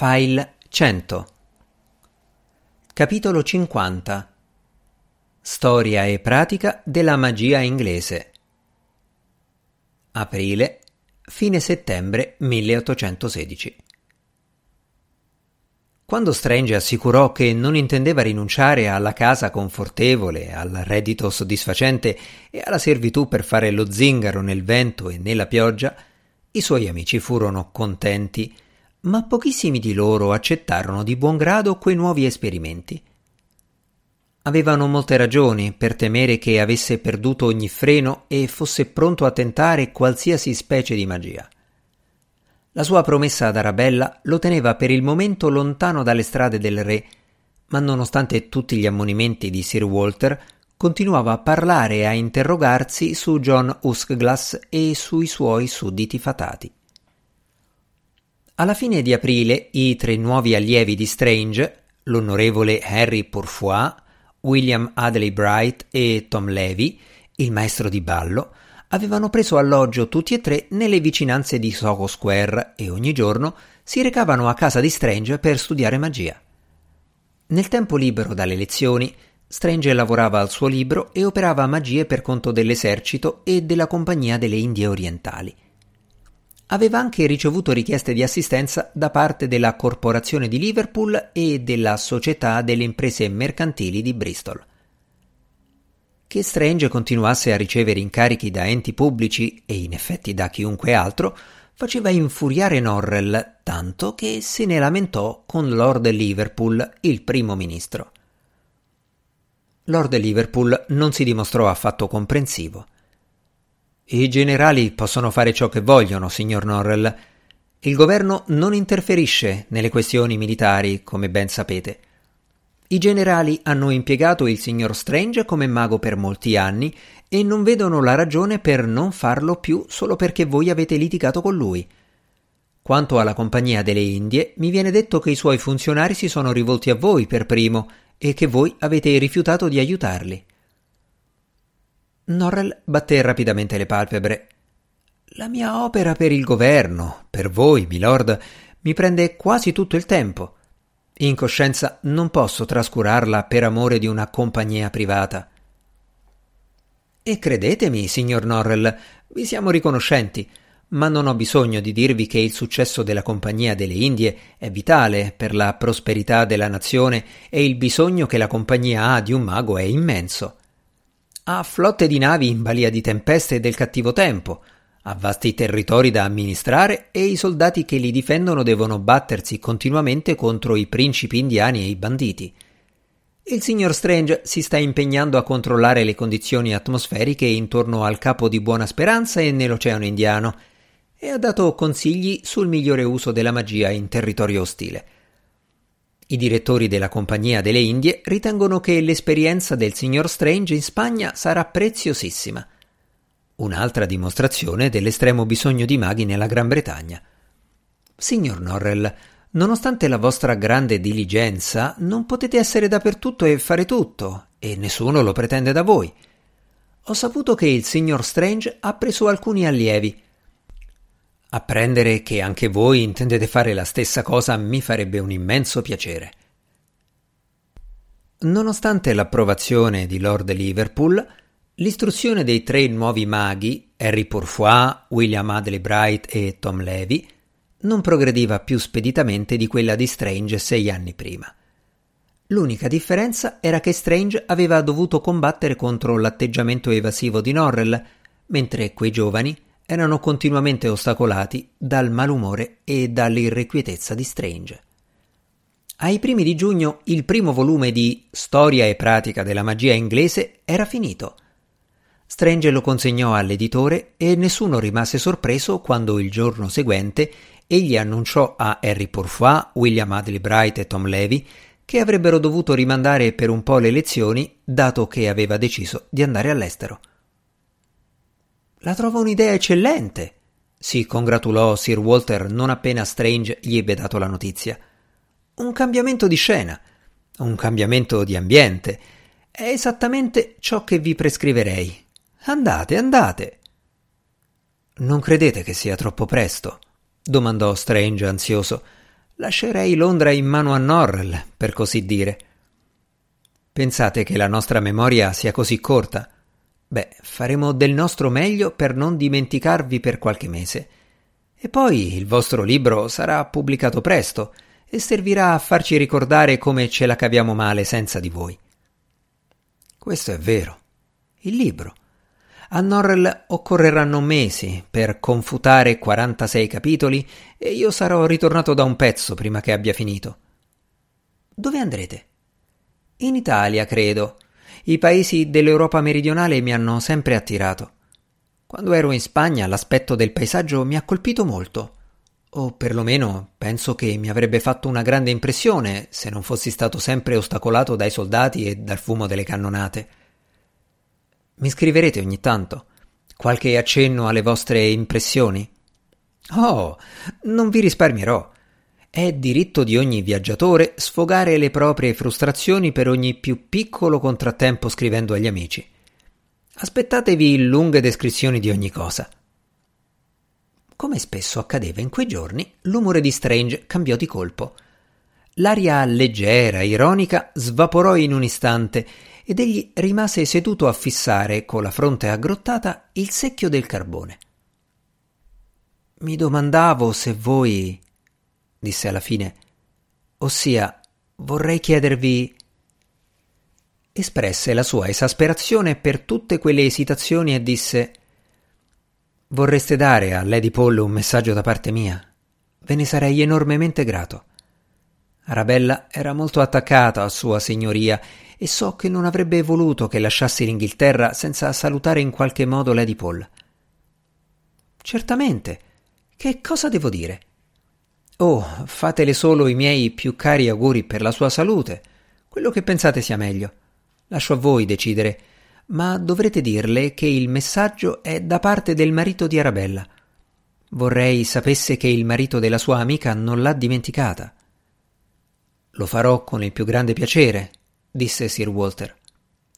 File 100 Capitolo 50 Storia e pratica della magia inglese. Aprile Fine settembre 1816 Quando Strange assicurò che non intendeva rinunciare alla casa confortevole, al reddito soddisfacente e alla servitù per fare lo zingaro nel vento e nella pioggia, i suoi amici furono contenti ma pochissimi di loro accettarono di buon grado quei nuovi esperimenti. Avevano molte ragioni per temere che avesse perduto ogni freno e fosse pronto a tentare qualsiasi specie di magia. La sua promessa ad Arabella lo teneva per il momento lontano dalle strade del re, ma nonostante tutti gli ammonimenti di Sir Walter, continuava a parlare e a interrogarsi su John Uskglass e sui suoi sudditi fatati. Alla fine di aprile i tre nuovi allievi di Strange, l'onorevole Harry Pourfoy, William Adley Bright e Tom Levy, il maestro di ballo, avevano preso alloggio tutti e tre nelle vicinanze di Soho Square e ogni giorno si recavano a casa di Strange per studiare magia. Nel tempo libero dalle lezioni, Strange lavorava al suo libro e operava magie per conto dell'esercito e della Compagnia delle Indie Orientali. Aveva anche ricevuto richieste di assistenza da parte della Corporazione di Liverpool e della Società delle Imprese Mercantili di Bristol. Che Strange continuasse a ricevere incarichi da enti pubblici e in effetti da chiunque altro faceva infuriare Norrell tanto che se ne lamentò con Lord Liverpool, il primo ministro. Lord Liverpool non si dimostrò affatto comprensivo. I generali possono fare ciò che vogliono, signor Norrell. Il governo non interferisce nelle questioni militari, come ben sapete. I generali hanno impiegato il signor Strange come mago per molti anni e non vedono la ragione per non farlo più solo perché voi avete litigato con lui. Quanto alla Compagnia delle Indie, mi viene detto che i suoi funzionari si sono rivolti a voi per primo e che voi avete rifiutato di aiutarli. Norrell batté rapidamente le palpebre. La mia opera per il governo, per voi, milord, mi prende quasi tutto il tempo. In coscienza non posso trascurarla per amore di una compagnia privata. E credetemi, signor Norrell, vi siamo riconoscenti, ma non ho bisogno di dirvi che il successo della Compagnia delle Indie è vitale per la prosperità della nazione e il bisogno che la compagnia ha di un mago è immenso ha flotte di navi in balia di tempeste e del cattivo tempo, ha vasti territori da amministrare e i soldati che li difendono devono battersi continuamente contro i principi indiani e i banditi. Il signor Strange si sta impegnando a controllare le condizioni atmosferiche intorno al capo di Buona Speranza e nell'Oceano Indiano e ha dato consigli sul migliore uso della magia in territorio ostile. I direttori della Compagnia delle Indie ritengono che l'esperienza del signor Strange in Spagna sarà preziosissima. Un'altra dimostrazione dell'estremo bisogno di maghi nella Gran Bretagna. Signor Norrell, nonostante la vostra grande diligenza, non potete essere dappertutto e fare tutto, e nessuno lo pretende da voi. Ho saputo che il signor Strange ha preso alcuni allievi, Apprendere che anche voi intendete fare la stessa cosa mi farebbe un immenso piacere. Nonostante l'approvazione di Lord Liverpool, l'istruzione dei tre nuovi maghi, Harry Pourfoy, William Adley Bright e Tom Levy, non progrediva più speditamente di quella di Strange sei anni prima. L'unica differenza era che Strange aveva dovuto combattere contro l'atteggiamento evasivo di Norrell, mentre quei giovani erano continuamente ostacolati dal malumore e dall'irrequietezza di Strange. Ai primi di giugno il primo volume di Storia e pratica della magia inglese era finito. Strange lo consegnò all'editore e nessuno rimase sorpreso quando il giorno seguente egli annunciò a Harry Pourfoy, William Adley Bright e Tom Levy che avrebbero dovuto rimandare per un po' le lezioni dato che aveva deciso di andare all'estero. La trovo un'idea eccellente, si congratulò Sir Walter non appena Strange gli ebbe dato la notizia. Un cambiamento di scena, un cambiamento di ambiente. È esattamente ciò che vi prescriverei. Andate, andate. Non credete che sia troppo presto? domandò Strange ansioso. lascerei Londra in mano a Norrell, per così dire. Pensate che la nostra memoria sia così corta? Beh, faremo del nostro meglio per non dimenticarvi per qualche mese. E poi il vostro libro sarà pubblicato presto e servirà a farci ricordare come ce la caviamo male senza di voi. Questo è vero. Il libro. A Norrell occorreranno mesi per confutare 46 capitoli e io sarò ritornato da un pezzo prima che abbia finito. Dove andrete? In Italia, credo. I paesi dell'Europa meridionale mi hanno sempre attirato. Quando ero in Spagna l'aspetto del paesaggio mi ha colpito molto. O perlomeno penso che mi avrebbe fatto una grande impressione se non fossi stato sempre ostacolato dai soldati e dal fumo delle cannonate. Mi scriverete ogni tanto? Qualche accenno alle vostre impressioni? Oh, non vi risparmierò. È diritto di ogni viaggiatore sfogare le proprie frustrazioni per ogni più piccolo contrattempo scrivendo agli amici. Aspettatevi lunghe descrizioni di ogni cosa. Come spesso accadeva in quei giorni, l'umore di Strange cambiò di colpo. L'aria leggera, ironica, svaporò in un istante ed egli rimase seduto a fissare, con la fronte aggrottata, il secchio del carbone. Mi domandavo se voi disse alla fine. Ossia, vorrei chiedervi. Espresse la sua esasperazione per tutte quelle esitazioni e disse Vorreste dare a Lady Paul un messaggio da parte mia? Ve ne sarei enormemente grato. Arabella era molto attaccata a sua signoria e so che non avrebbe voluto che lasciassi l'Inghilterra senza salutare in qualche modo Lady Paul. Certamente. Che cosa devo dire? Oh, fatele solo i miei più cari auguri per la sua salute, quello che pensate sia meglio. Lascio a voi decidere, ma dovrete dirle che il messaggio è da parte del marito di Arabella. Vorrei sapesse che il marito della sua amica non l'ha dimenticata. Lo farò con il più grande piacere, disse Sir Walter.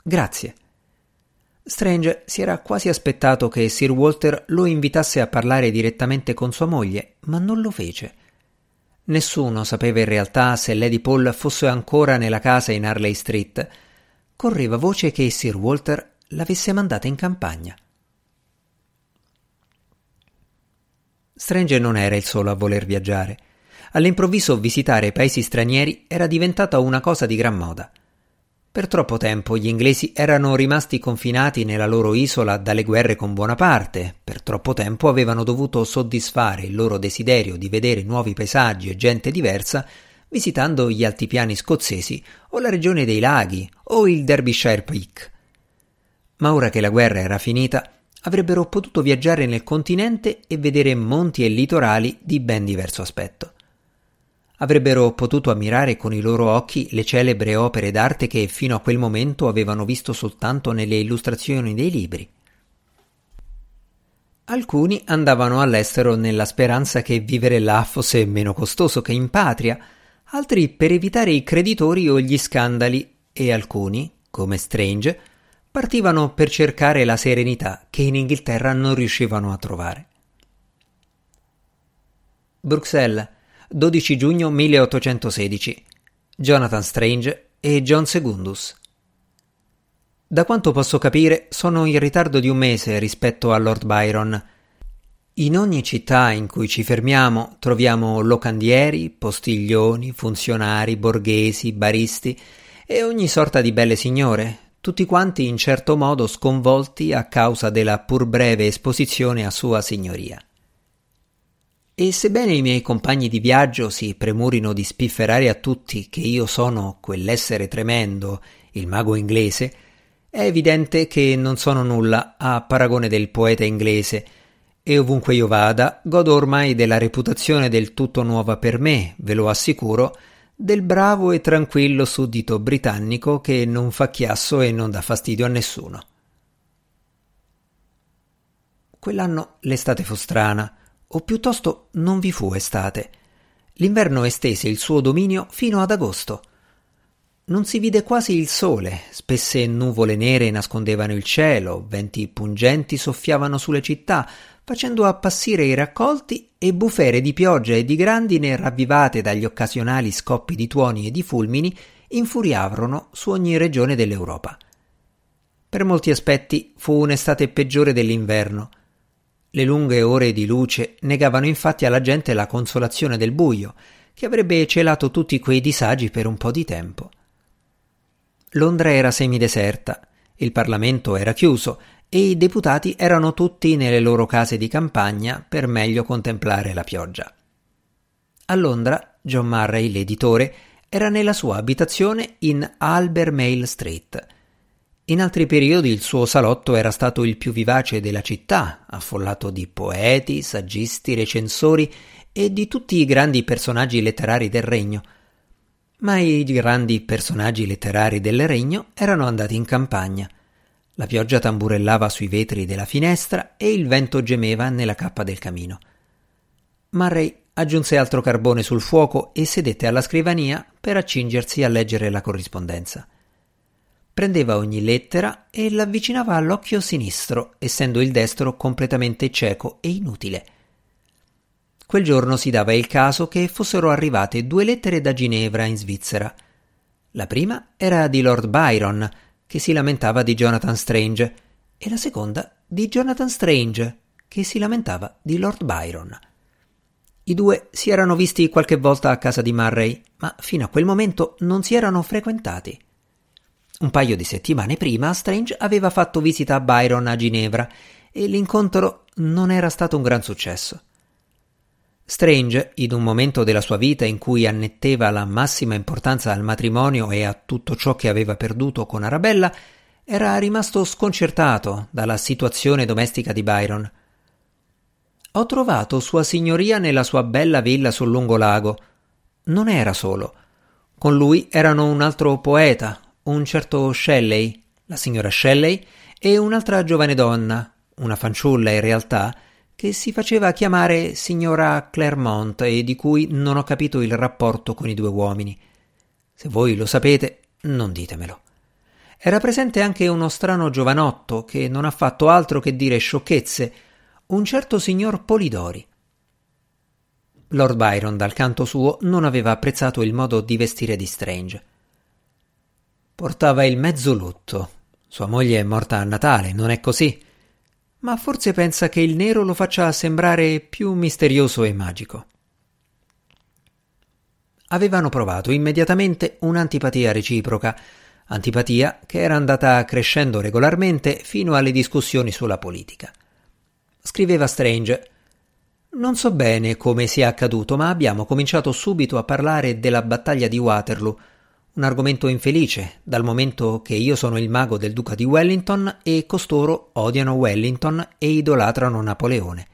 Grazie. Strange si era quasi aspettato che Sir Walter lo invitasse a parlare direttamente con sua moglie, ma non lo fece. Nessuno sapeva in realtà se Lady Paul fosse ancora nella casa in Harley Street. Correva voce che Sir Walter l'avesse mandata in campagna. Strange non era il solo a voler viaggiare. All'improvviso visitare paesi stranieri era diventata una cosa di gran moda. Per troppo tempo gli inglesi erano rimasti confinati nella loro isola dalle guerre con Bonaparte, per troppo tempo avevano dovuto soddisfare il loro desiderio di vedere nuovi paesaggi e gente diversa visitando gli altipiani scozzesi o la regione dei laghi o il Derbyshire Peak. Ma ora che la guerra era finita, avrebbero potuto viaggiare nel continente e vedere monti e litorali di ben diverso aspetto avrebbero potuto ammirare con i loro occhi le celebre opere d'arte che fino a quel momento avevano visto soltanto nelle illustrazioni dei libri. Alcuni andavano all'estero nella speranza che vivere là fosse meno costoso che in patria, altri per evitare i creditori o gli scandali e alcuni, come Strange, partivano per cercare la serenità che in Inghilterra non riuscivano a trovare. Bruxelles 12 giugno 1816. Jonathan Strange e John Segundus. Da quanto posso capire, sono in ritardo di un mese rispetto a Lord Byron. In ogni città in cui ci fermiamo troviamo locandieri, postiglioni, funzionari, borghesi, baristi e ogni sorta di belle signore, tutti quanti in certo modo sconvolti a causa della pur breve esposizione a sua signoria. E sebbene i miei compagni di viaggio si premurino di spifferare a tutti che io sono quell'essere tremendo, il mago inglese, è evidente che non sono nulla a paragone del poeta inglese, e ovunque io vada godo ormai della reputazione del tutto nuova per me, ve lo assicuro, del bravo e tranquillo suddito britannico che non fa chiasso e non dà fastidio a nessuno. Quell'anno l'estate fu strana o piuttosto non vi fu estate. L'inverno estese il suo dominio fino ad agosto. Non si vide quasi il sole, spesse nuvole nere nascondevano il cielo, venti pungenti soffiavano sulle città, facendo appassire i raccolti e bufere di pioggia e di grandine ravvivate dagli occasionali scoppi di tuoni e di fulmini infuriarono su ogni regione dell'Europa. Per molti aspetti fu un'estate peggiore dell'inverno. Le lunghe ore di luce negavano infatti alla gente la consolazione del buio, che avrebbe celato tutti quei disagi per un po' di tempo. Londra era semideserta, il Parlamento era chiuso e i deputati erano tutti nelle loro case di campagna per meglio contemplare la pioggia. A Londra, John Murray, l'editore, era nella sua abitazione in Albermale Street. In altri periodi il suo salotto era stato il più vivace della città, affollato di poeti, saggisti, recensori e di tutti i grandi personaggi letterari del regno. Ma i grandi personaggi letterari del regno erano andati in campagna. La pioggia tamburellava sui vetri della finestra e il vento gemeva nella cappa del camino. Murray aggiunse altro carbone sul fuoco e sedette alla scrivania per accingersi a leggere la corrispondenza. Prendeva ogni lettera e l'avvicinava all'occhio sinistro, essendo il destro completamente cieco e inutile. Quel giorno si dava il caso che fossero arrivate due lettere da Ginevra in Svizzera. La prima era di Lord Byron, che si lamentava di Jonathan Strange, e la seconda di Jonathan Strange, che si lamentava di Lord Byron. I due si erano visti qualche volta a casa di Murray, ma fino a quel momento non si erano frequentati. Un paio di settimane prima Strange aveva fatto visita a Byron a Ginevra e l'incontro non era stato un gran successo. Strange, in un momento della sua vita in cui annetteva la massima importanza al matrimonio e a tutto ciò che aveva perduto con Arabella, era rimasto sconcertato dalla situazione domestica di Byron. Ho trovato Sua Signoria nella sua bella villa sul lungo lago. Non era solo. Con lui erano un altro poeta, un certo Shelley, la signora Shelley, e un'altra giovane donna, una fanciulla in realtà, che si faceva chiamare signora Clermont e di cui non ho capito il rapporto con i due uomini. Se voi lo sapete, non ditemelo. Era presente anche uno strano giovanotto che non ha fatto altro che dire sciocchezze, un certo signor Polidori. Lord Byron, dal canto suo, non aveva apprezzato il modo di vestire di Strange. Portava il mezzo lutto. Sua moglie è morta a Natale, non è così? Ma forse pensa che il nero lo faccia sembrare più misterioso e magico. Avevano provato immediatamente un'antipatia reciproca, antipatia che era andata crescendo regolarmente fino alle discussioni sulla politica. Scriveva Strange. Non so bene come sia accaduto, ma abbiamo cominciato subito a parlare della battaglia di Waterloo, un argomento infelice, dal momento che io sono il mago del duca di Wellington e costoro odiano Wellington e idolatrano Napoleone.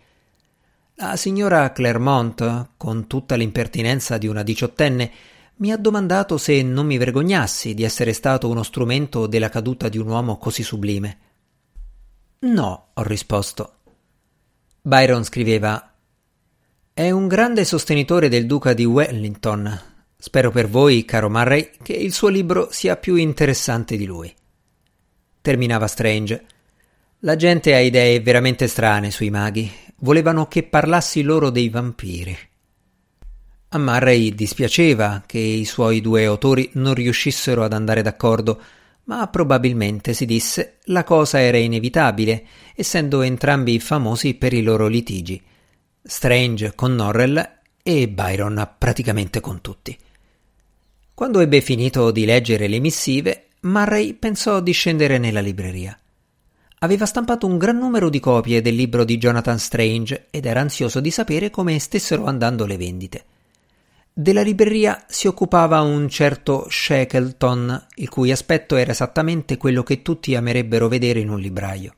La signora Clermont, con tutta l'impertinenza di una diciottenne, mi ha domandato se non mi vergognassi di essere stato uno strumento della caduta di un uomo così sublime. No, ho risposto. Byron scriveva È un grande sostenitore del duca di Wellington. Spero per voi, caro Murray, che il suo libro sia più interessante di lui. Terminava Strange. La gente ha idee veramente strane sui maghi. Volevano che parlassi loro dei vampiri. A Murray dispiaceva che i suoi due autori non riuscissero ad andare d'accordo, ma probabilmente si disse la cosa era inevitabile, essendo entrambi famosi per i loro litigi. Strange con Norrell e Byron praticamente con tutti. Quando ebbe finito di leggere le missive, Murray pensò di scendere nella libreria. Aveva stampato un gran numero di copie del libro di Jonathan Strange ed era ansioso di sapere come stessero andando le vendite. Della libreria si occupava un certo Shackleton, il cui aspetto era esattamente quello che tutti amerebbero vedere in un libraio.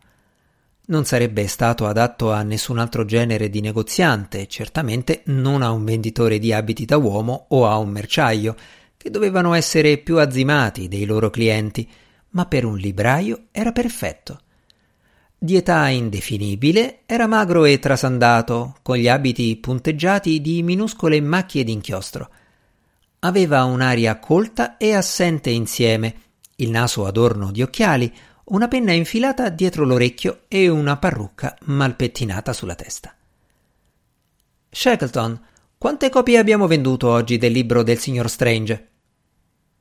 Non sarebbe stato adatto a nessun altro genere di negoziante, certamente non a un venditore di abiti da uomo o a un merciaio, che dovevano essere più azzimati dei loro clienti, ma per un libraio era perfetto. Di età indefinibile, era magro e trasandato, con gli abiti punteggiati di minuscole macchie d'inchiostro. Aveva un'aria colta e assente insieme, il naso adorno di occhiali, una penna infilata dietro l'orecchio e una parrucca mal pettinata sulla testa. Shackleton, quante copie abbiamo venduto oggi del libro del signor Strange?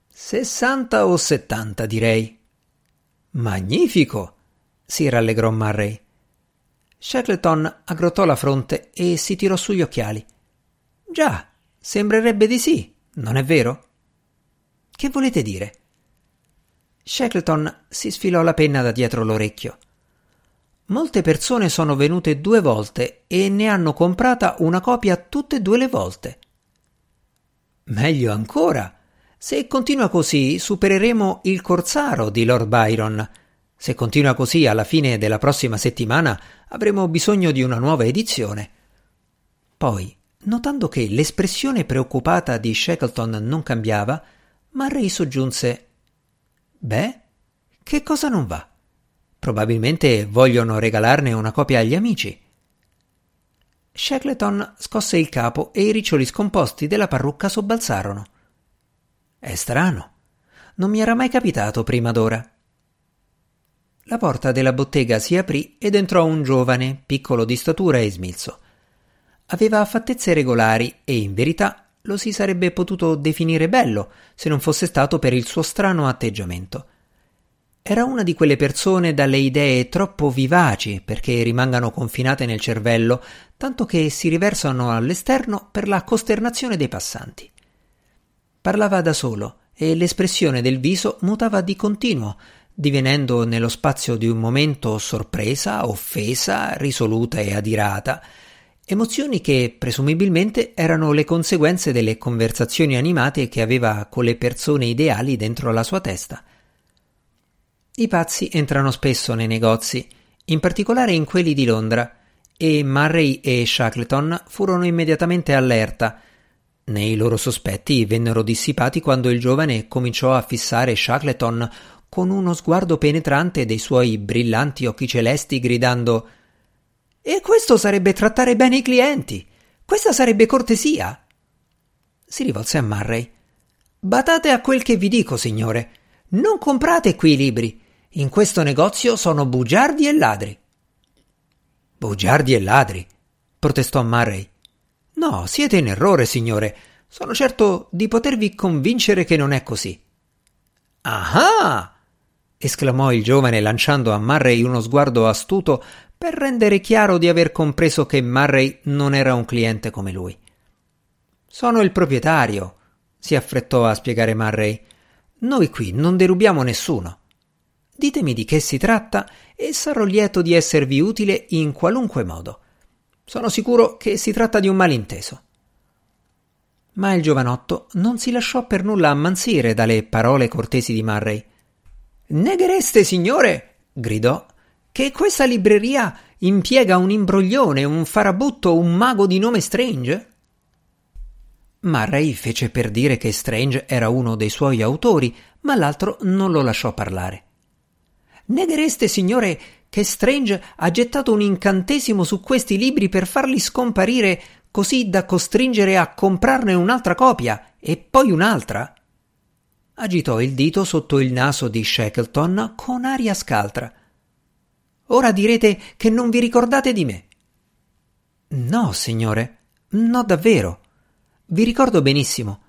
Sessanta o settanta, direi. Magnifico! si rallegrò Murray. Shackleton aggrottò la fronte e si tirò su gli occhiali. Già, sembrerebbe di sì, non è vero? Che volete dire? Shackleton si sfilò la penna da dietro l'orecchio. Molte persone sono venute due volte e ne hanno comprata una copia tutte e due le volte. Meglio ancora. Se continua così, supereremo il Corsaro di Lord Byron. Se continua così, alla fine della prossima settimana avremo bisogno di una nuova edizione. Poi, notando che l'espressione preoccupata di Shackleton non cambiava, Murray soggiunse Beh, che cosa non va? Probabilmente vogliono regalarne una copia agli amici. Shackleton scosse il capo e i riccioli scomposti della parrucca sobbalzarono. È strano. Non mi era mai capitato prima d'ora. La porta della bottega si aprì ed entrò un giovane, piccolo di statura e smilzo. Aveva fattezze regolari e, in verità, lo si sarebbe potuto definire bello se non fosse stato per il suo strano atteggiamento. Era una di quelle persone dalle idee troppo vivaci perché rimangano confinate nel cervello, tanto che si riversano all'esterno per la costernazione dei passanti. Parlava da solo e l'espressione del viso mutava di continuo, divenendo nello spazio di un momento sorpresa, offesa, risoluta e adirata, Emozioni che presumibilmente erano le conseguenze delle conversazioni animate che aveva con le persone ideali dentro la sua testa. I pazzi entrano spesso nei negozi, in particolare in quelli di Londra, e Murray e Shackleton furono immediatamente allerta. Nei loro sospetti vennero dissipati quando il giovane cominciò a fissare Shackleton con uno sguardo penetrante dei suoi brillanti occhi celesti, gridando e questo sarebbe trattare bene i clienti. Questa sarebbe cortesia. Si rivolse a Murray. Badate a quel che vi dico, signore. Non comprate qui i libri. In questo negozio sono bugiardi e ladri. Bugiardi e ladri? protestò Murray. No, siete in errore, signore. Sono certo di potervi convincere che non è così. Ah! esclamò il giovane lanciando a Murray uno sguardo astuto per rendere chiaro di aver compreso che Murray non era un cliente come lui. Sono il proprietario, si affrettò a spiegare Murray. Noi qui non derubiamo nessuno. Ditemi di che si tratta e sarò lieto di esservi utile in qualunque modo. Sono sicuro che si tratta di un malinteso. Ma il giovanotto non si lasciò per nulla ammansire dalle parole cortesi di Murray. Neghereste, signore, gridò, che questa libreria impiega un imbroglione, un farabutto, un mago di nome Strange? Murray fece per dire che Strange era uno dei suoi autori, ma l'altro non lo lasciò parlare. Neghereste, signore, che Strange ha gettato un incantesimo su questi libri per farli scomparire così da costringere a comprarne un'altra copia e poi un'altra? Agitò il dito sotto il naso di Shackleton con aria scaltra. Ora direte che non vi ricordate di me. No, signore, no davvero. Vi ricordo benissimo.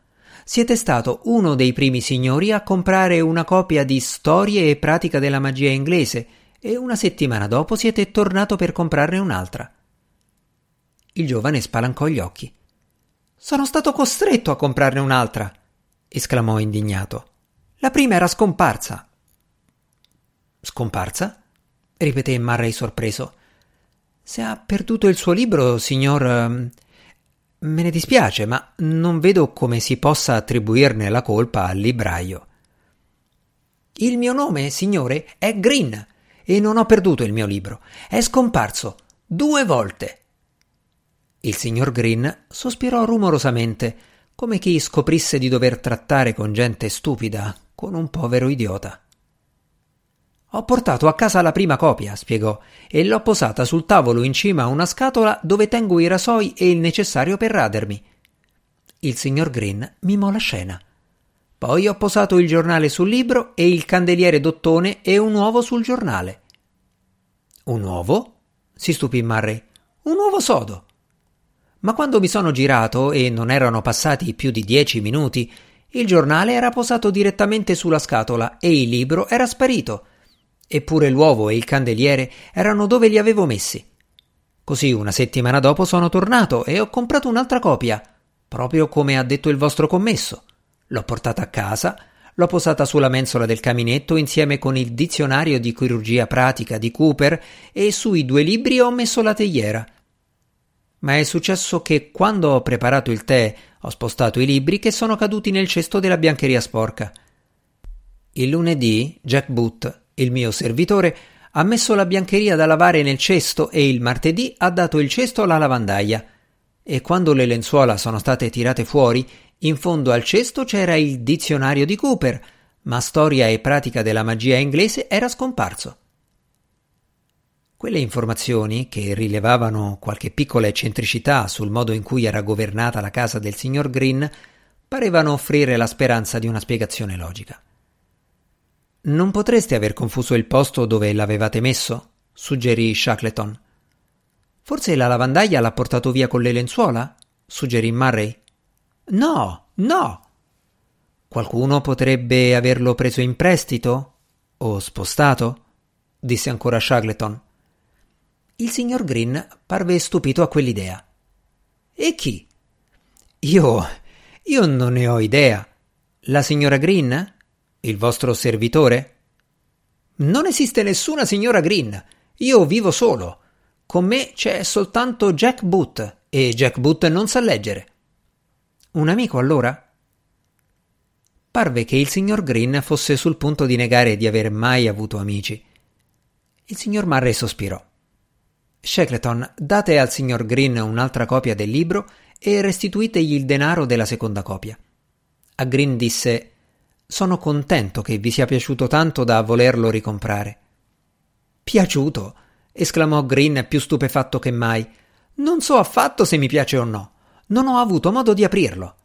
Siete stato uno dei primi signori a comprare una copia di Storie e pratica della magia inglese e una settimana dopo siete tornato per comprarne un'altra. Il giovane spalancò gli occhi. Sono stato costretto a comprarne un'altra, esclamò indignato. La prima era scomparsa. Scomparsa? ripeté Murray sorpreso. Se ha perduto il suo libro, signor. Me ne dispiace, ma non vedo come si possa attribuirne la colpa al libraio. Il mio nome, signore, è Green e non ho perduto il mio libro. È scomparso due volte. Il signor Green sospirò rumorosamente, come chi scoprisse di dover trattare con gente stupida, con un povero idiota. Ho portato a casa la prima copia, spiegò, e l'ho posata sul tavolo in cima a una scatola dove tengo i rasoi e il necessario per radermi. Il signor Green mimò la scena. Poi ho posato il giornale sul libro e il candeliere d'ottone e un uovo sul giornale. Un uovo? si stupì Murray. Un uovo sodo. Ma quando mi sono girato, e non erano passati più di dieci minuti, il giornale era posato direttamente sulla scatola e il libro era sparito. Eppure l'uovo e il candeliere erano dove li avevo messi. Così una settimana dopo sono tornato e ho comprato un'altra copia, proprio come ha detto il vostro commesso. L'ho portata a casa, l'ho posata sulla mensola del caminetto insieme con il dizionario di chirurgia pratica di Cooper e sui due libri ho messo la teiera. Ma è successo che quando ho preparato il tè ho spostato i libri che sono caduti nel cesto della biancheria sporca. Il lunedì Jack Boot, il mio servitore, ha messo la biancheria da lavare nel cesto e il martedì ha dato il cesto alla lavandaia. E quando le lenzuola sono state tirate fuori, in fondo al cesto c'era il dizionario di Cooper, ma storia e pratica della magia inglese era scomparso. Quelle informazioni, che rilevavano qualche piccola eccentricità sul modo in cui era governata la casa del signor Green, parevano offrire la speranza di una spiegazione logica. Non potreste aver confuso il posto dove l'avevate messo? suggerì Shackleton. Forse la lavandaia l'ha portato via con le lenzuola? suggerì Murray. No, no. Qualcuno potrebbe averlo preso in prestito? O spostato? disse ancora Shackleton. Il signor Green parve stupito a quell'idea. E chi? Io. io non ne ho idea. La signora Green? Il vostro servitore? Non esiste nessuna signora Green. Io vivo solo. Con me c'è soltanto Jack Boot e Jack Boot non sa leggere. Un amico allora? Parve che il signor Green fosse sul punto di negare di aver mai avuto amici. Il signor Murray sospirò. Shackleton, date al signor Green un'altra copia del libro e restituitegli il denaro della seconda copia. A Green disse Sono contento che vi sia piaciuto tanto da volerlo ricomprare. Piaciuto? esclamò Green più stupefatto che mai. Non so affatto se mi piace o no. Non ho avuto modo di aprirlo.